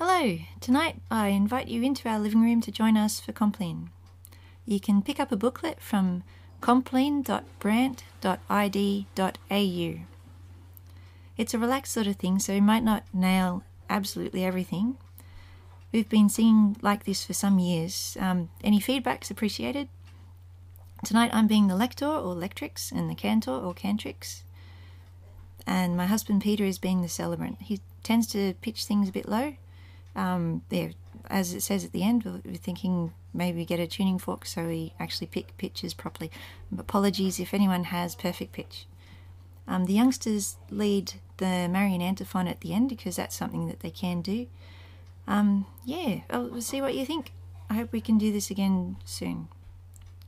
Hello! Tonight I invite you into our living room to join us for Compline. You can pick up a booklet from compline.brant.id.au. It's a relaxed sort of thing, so you might not nail absolutely everything. We've been singing like this for some years. Um, any feedback's appreciated. Tonight I'm being the lector or lectrix and the cantor or cantrix. And my husband Peter is being the celebrant. He tends to pitch things a bit low um, there, as it says at the end, we're thinking maybe get a tuning fork so we actually pick pitches properly. Apologies if anyone has perfect pitch. Um, the youngsters lead the Marian antiphon at the end because that's something that they can do. Um, yeah, we'll see what you think. I hope we can do this again soon.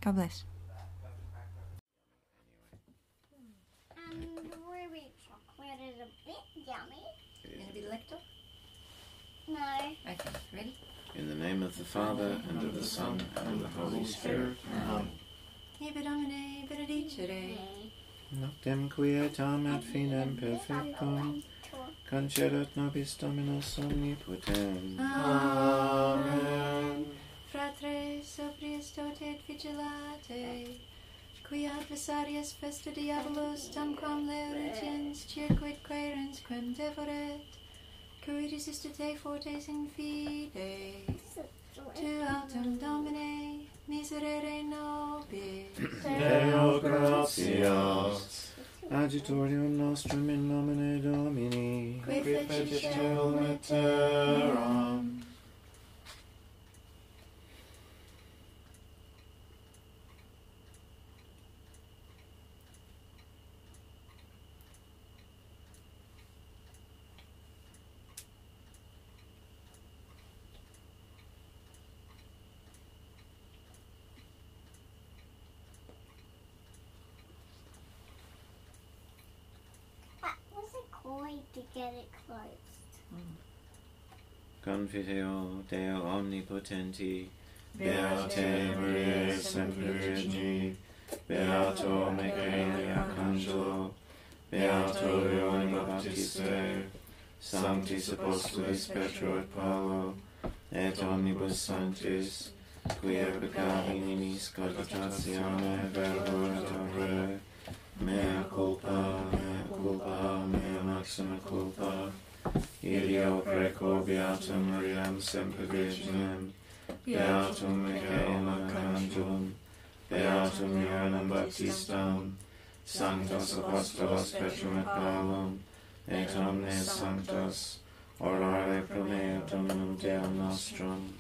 God bless. Um, the ruby chocolate is a bit yummy. You're going to be the lector? No. Okay, ready? In the name of the Father, and of the Son, and of the Holy Spirit. Amen. Ibe Domine benedicere. Noctem quietam et finem perfectum, concedat nobis Dominus omnipotens. Amen. Fratres, sobrius dotet vigilate, qui adversarius festa diabolus tamquam leuritiens circuit quaerens quem devoret, cui resistate fortes in fide, tu autem Domine miserere nobis. Deo gratias. Agitorium nostrum in nomine Domini. Qui fecit caelum et terram. What was it to get it closed? Confiteo Deo omnipotenti, Beate Maria Semper Beato Michael Arcangelo, Beato Ioanni Baptiste, Sanctis Apostolis Petro et Paulo, et omnibus sanctis, quia peccavi nimis cogitatione opere, mea culpa, mea culpa, mea maxima culpa, Ideo preco beatum Mariam semper virginem, beatum Michaelum archangelum, beatum Ioannem Baptistam, sanctos apostolos Petrum et Paulum, et omnes sanctos, orare pro meo Dominum Deum nostrum,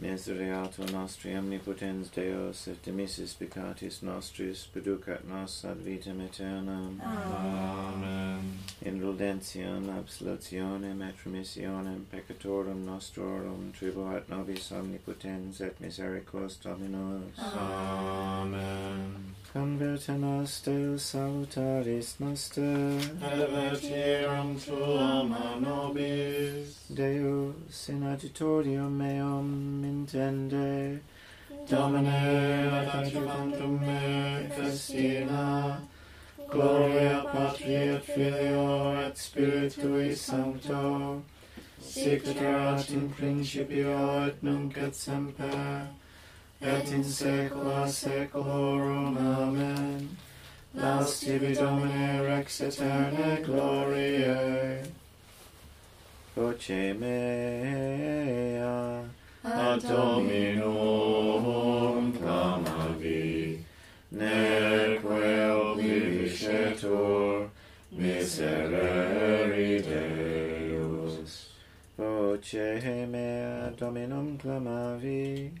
misereatur nostri omnipotens Deus, et dimissis peccatis nostris, peducat nos ad vitam aeternam. Amen. Indulgentiam, absolutionem, et remissionem peccatorum nostrorum, tribuat nobis omnipotens et misericors Dominus. Amen. Converta nos Deus salutaris noster, Evertirum tuam a nobis, Deus in agitodium meum intende. Domine, adjuvantum me, festina, gloria Patri et Filio et Spiritui Sancto, sic ut erat in principio et nunc et semper, et in saecula saeculorum. Amen. Nas tibi Domine rex aeterne gloriae voce mea ad Dominum clamavi. Neque obiscetur miserere Deus. Voce mea Dominum clamavi.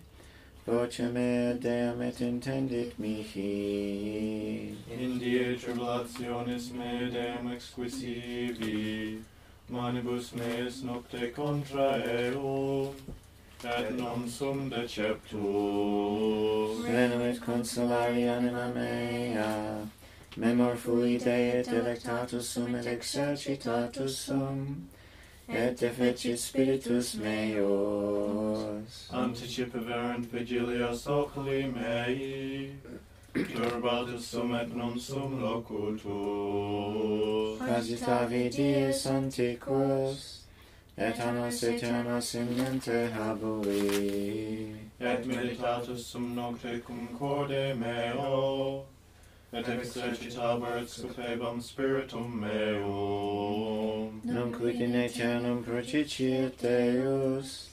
Voce mea Deum et intendit mihi. In die tribulationis me Deum exquisivi manibus meis nocte contra eum, et non sum deceptus. Venuit consolari anima mea, memor fui Dei et delectatus sum et exercitatus sum, et defecit spiritus meus. Anticipa verant vigilias oculi mei, turbatus sum et non sum locutus. Agitavi dies antiquos, et annos aeternos in mente habui. Et meditatus sum nocte cum corde meo, et exercitabar et scufebam spiritum meum. Nunc quid in aeternum prociciet Deus,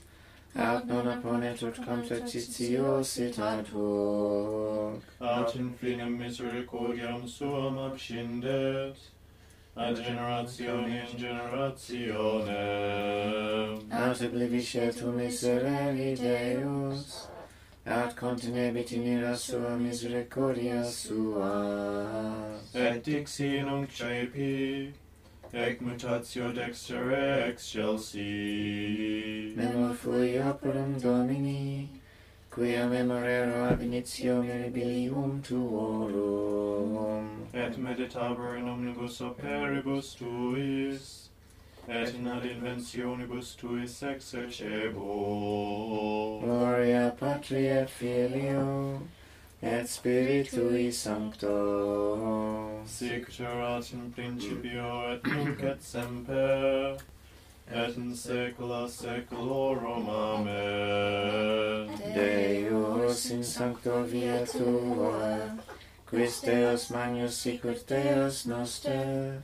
aut non apponet ut completitio citatur. in infinem misericordiam suam abscindet, ad generatione in generatione. Aut oblivisce tu miserere Deus, aut contenebit in ira sua misericordia sua. Et dixi nunc cepi, ec mutatio dexter excelsi. Chelsea. Memo fui operum Domini, quia memorero ab initio mirabilium tuorum. Et meditabor in omnibus operibus tuis, et in ad inventionibus tuis exercebo. Gloria Patri et Filio, et Spiritui Sancto. Sic erat in principio et nunc et semper, et in saecula saeculorum. Amen. Deus in sancto via tua, quis Deus magnus sicut Deus noster,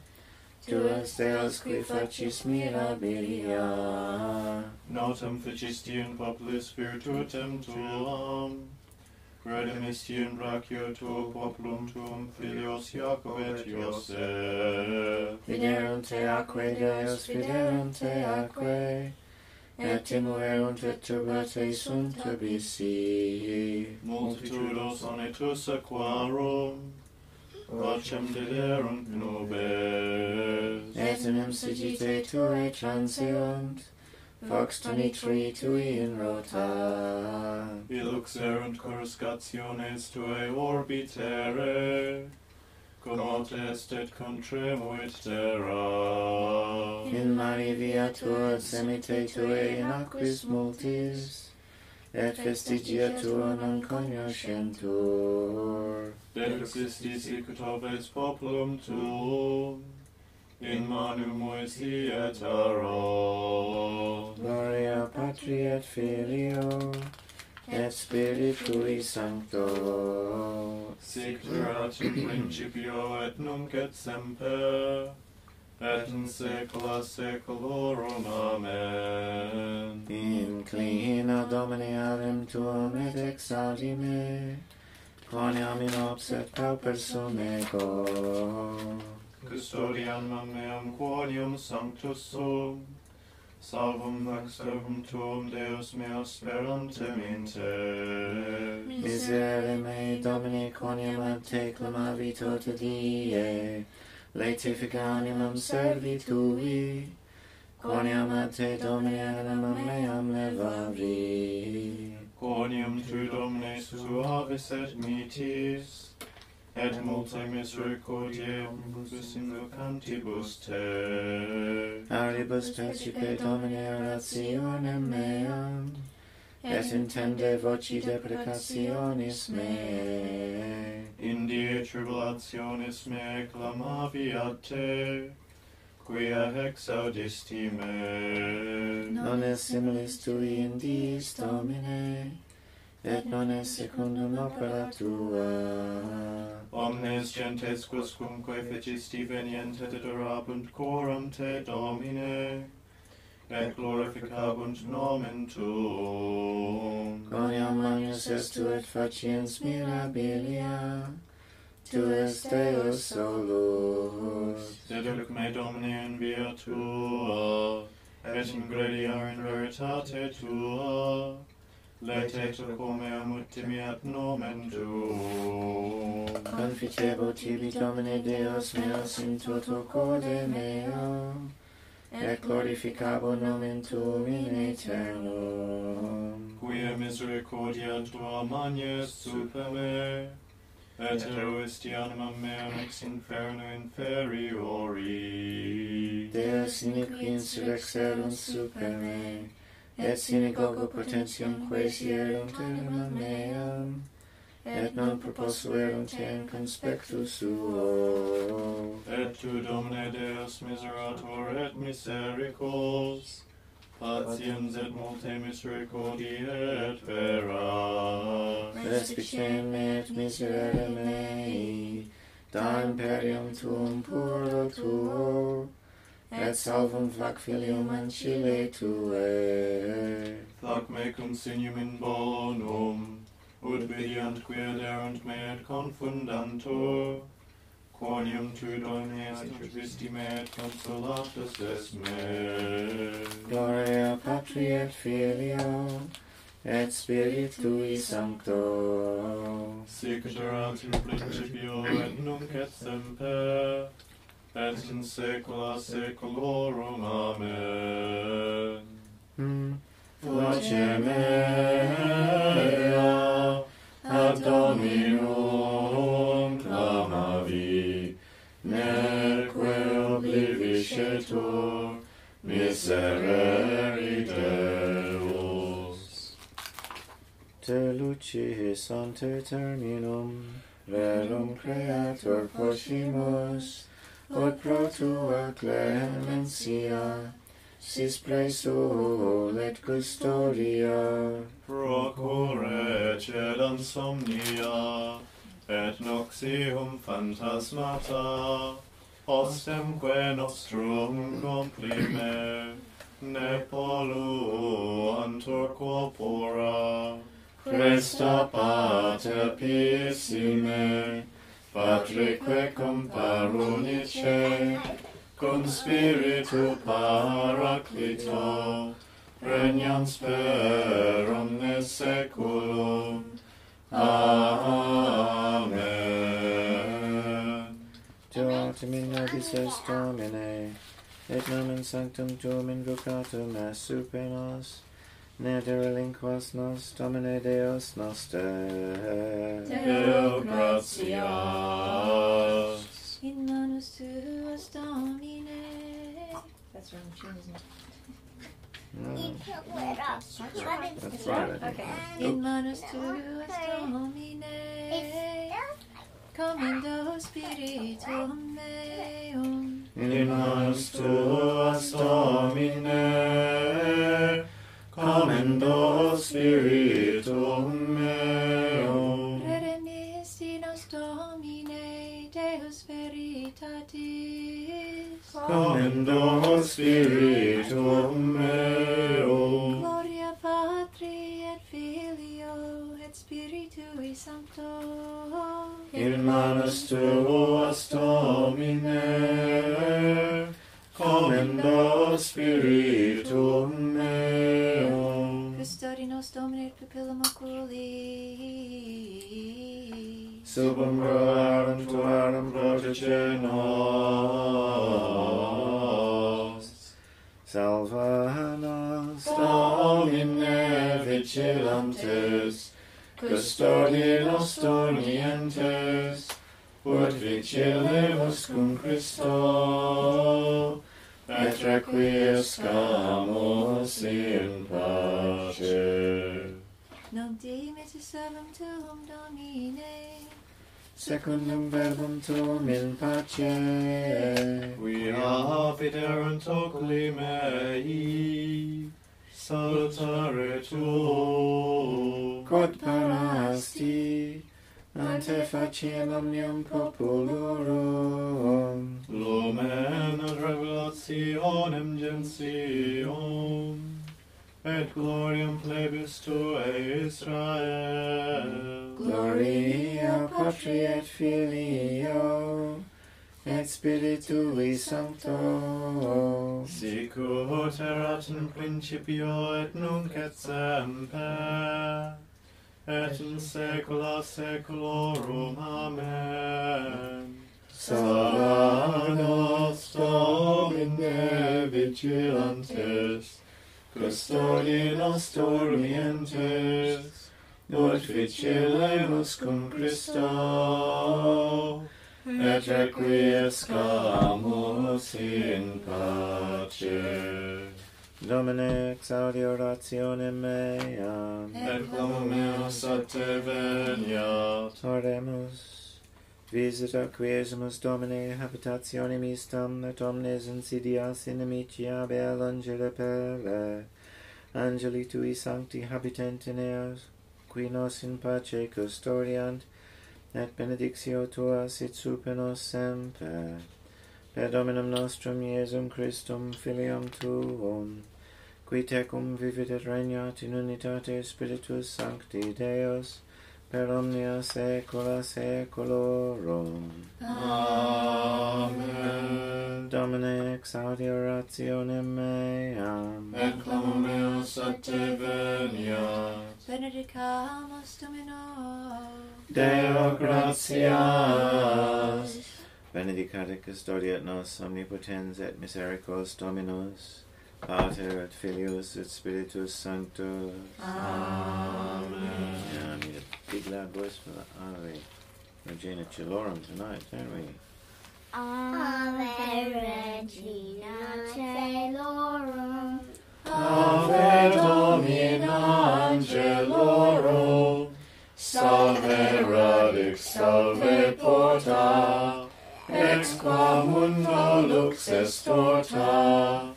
Tu es Deus qui facis mirabilia. Notamficisti in populis virtutem tuam, credem isti in brachio tuo populum tuum filios Iacob et Iosef. Viderunt te aquae Deus, viderunt te aquae, et timuerunt et turbate sunt abissi. Multitudos onetus aquarum, Vocem dederunt nubes. Et in emsigite tuae transiunt, Vox 23 tui in rota. Ilux erant coruscationes tuae orbitere, cum aut est et contremuit terra. In mari via tua semite tuae in aquis multis, et vestigia tua non cognoscentur. Dex istis ic populum tuum, in manu Moesi et aro. Gloria Patri et Filio, et Spiritui Sancto. Sic erat in principio et nunc et semper, et in saecula saeculorum. Amen. Inclina Domine adem tuam et exaudi me, quoniam in obset pauper sum ego custodiam meam quonium sanctus sum, Salvum ex servum tuum Deus meus sperantum in te. Miserere mei Domine quoniam ad te clamavi tota die, laetific animam servi tui, quoniam ad te Domine animam meam levavi. Quoniam tu Domine suavis et mitis, et multae misericordiae omnibus invocantibus te. Aribus principe Domine orationem meam, et intende voci deprecationis me. In die tribulationis me clamavi ad te, quia hex audisti me. Non est similis tui in diis, Domine, et non est secundum opera tua. Omnes gentes quos fecisti veniente te adorabunt coram te Domine, et glorificabunt nomen tuum. Gloriam magnus est tu et faciens mirabilia, tu est Deus solus. Seduc me Domine in via tua, et ingrediar in veritate tua, Laetecto cum eam ultimiat nomen Tuum. Confitebo tibi, Domine Deus meus, in toto code meo, et glorificabo nomen Tuum in aeternum. Quia misericordia Tua magnes super me, et eruisti animam meam ex inferno inferiori. Deus iniqui insurrexerunt super me, et sine coco potentium quaesi erum meam, et non propossuerunt te in conspectu suo. Et tu, Domine Deus, miserator et misericors, patiens et multe misericordiae et vera. Respicem et miserere mei, da imperium tuum puro tuo, et salvum flac filium ancile tue. Flac mecum signum in bonum, ut vidiant quia derunt me et confundantur, quonium tu Domine ad me et consolatus es me. Gloria Patri et Filio, et Spiritui Sancto. Sic erat in principio et nunc et semper, et in saecula saeculorum. Amen. Mm. Mea ad Dominum clamavi, neque obliviscetur miserere Deus. Te lucis ante terminum, verum creator poscimus, ut pro tua clemencia sis praesul et custodia. Procure celam somnia et noxium phantasmata ostemque nostrum complime ne polluantur corpora. Cresta pater pissime, patrique cum parunice, cum spiritu paraclito, regnans per omnes seculum. Amen. Deoc te nobis est Domine, et nomen sanctum tuum invocatum as super nos, ne derelinquas nos, Domine Deus noster. Deo gratias. In manus tuas Domine. That's wrong tune, isn't it? No, You can wear up. that's right. I think. Okay. Oh. In manus tuas Domine. Commendo spiritum meum. In manus tuas Domine, commendo spiritum meum. Redemisti nos Domine, Deus veritatis. Commendo spiritum meum. Gloria Patri et Filio et Spiritui Sancto. In manus tuas Domine, commendo spiritum Nos Domine et pupillum oculi. Subum proarum tuarum protege nos. Salva nos, Domine vigilantes, custodi nos dormientes, ut vigilemus cum Christo, et requiescamus tuum Domine. secundum verbum tuum in pace. We are viderunt oculi mei, salutare tuum. Quod parasti, ante faciem omnium populorum. Lumen ad revelationem gentium, et gloriam plebis tuae Israel. Gloria Patri et Filio, et Spiritui Sancto. Sicut erat in principio et nunc et semper, et in saecula saeculorum. Amen. Saludos Domine vigilantes, custodie nos ut Multificemus cum Christo, et requiescamus in pace. Domine, exaudi orationem meam, et cum meus a te veniat. Oremus. Visita quiesimus Domine habitationem istam et omnes insidias in amicia bel angele pele. Angeli tui sancti habitent in eos, qui nos in pace custodiant, et benedictio tua sit super nos semper. Per Dominum nostrum Iesum Christum filium tuum, qui tecum vivit et regnat in unitate Spiritus Sancti Deus, per omnia saecula saeculorum. Amen. Domine exaudi orationem meam. Et clamum meus a te veniat. Benedicamus Domino. Deo gratias. Benedicat et custodiat nos omnipotens et misericors Dominus. Pater et Filius et Spiritus Sanctus. Amen. Amen. Big loud voice for that Ave Regina Chilorum tonight, don't we? Ave Regina Celorum. Ave Domina Angelorum, salve radix, salve porta, ex qua mundo lux est torta,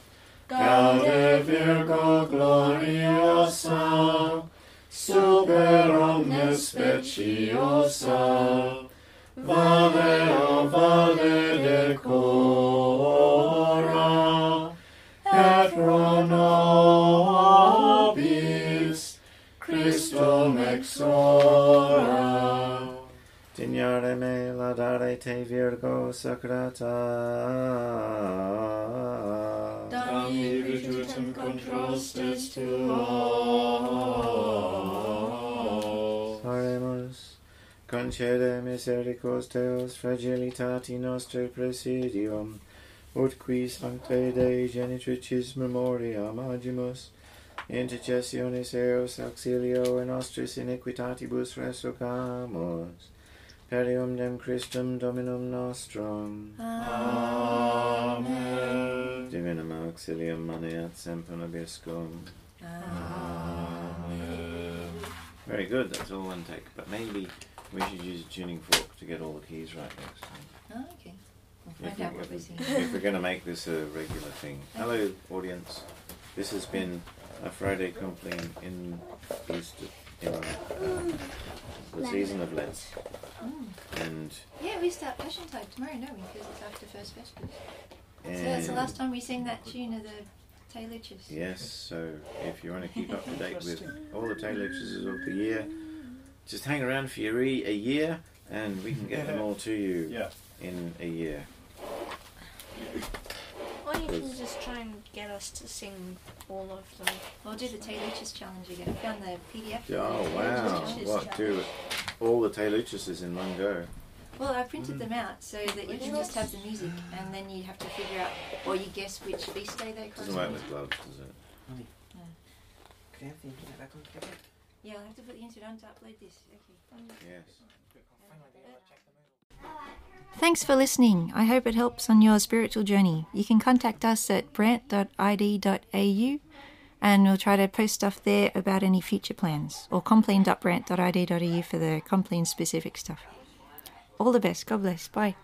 gaude Virgo gloriosa, super omnes speciosa, valea vale decora, et pro nobis Christum exora. Signore me laudare te Virgo sacrata. Dami virtutem contrastes tuo. Concede misericors Deus fragilitati nostre presidium, ut qui sanctae Dei genitricis memoriam agimus, intercessionis eos auxilio in nostris iniquitatibus resurgamus, per eumnem Christum Dominum nostrum. Amen. Divinum auxilium maneat semper nobiscum. Amen. Very good, that's all one take, but maybe we should use a tuning fork to get all the keys right next time. Oh, okay. We'll If find we- out what we're if we're going to make this a regular thing. Hello, audience. This has been a Friday Compline in Easter, in uh, the season of Lent, Mm. and Yeah, we start Passion Tide tomorrow, don't we? Because it's after First Vespers. So that's the last time we sing that tune of the Taylorches. yes. So if you want to keep up to date with all the Taylor's of the year, just hang around for your e- a year, and we can get them all to you Yeah. in a year. Or you can just try and get us to sing all of them. We'll do the Taylorches challenge again. I found the PDF. for the Oh wow! Taylorches What challenge. do all the Taylor's in one go? Well, I printed mm. them out so that you can just have the music, and then you have to figure out, or you guess which feast day they Doesn't work correspond. with gloves, does it? Could I have the internet back on together? Yeah, I'll have to put the internet on to upload this. Okay. Mm. Yes. Thanks for listening. I hope it helps on your spiritual journey. You can contact us at brant.id.au and we'll try to post stuff there about any future plans or compline.brant.id.au for the compline specific stuff. All the best. God bless. Bye.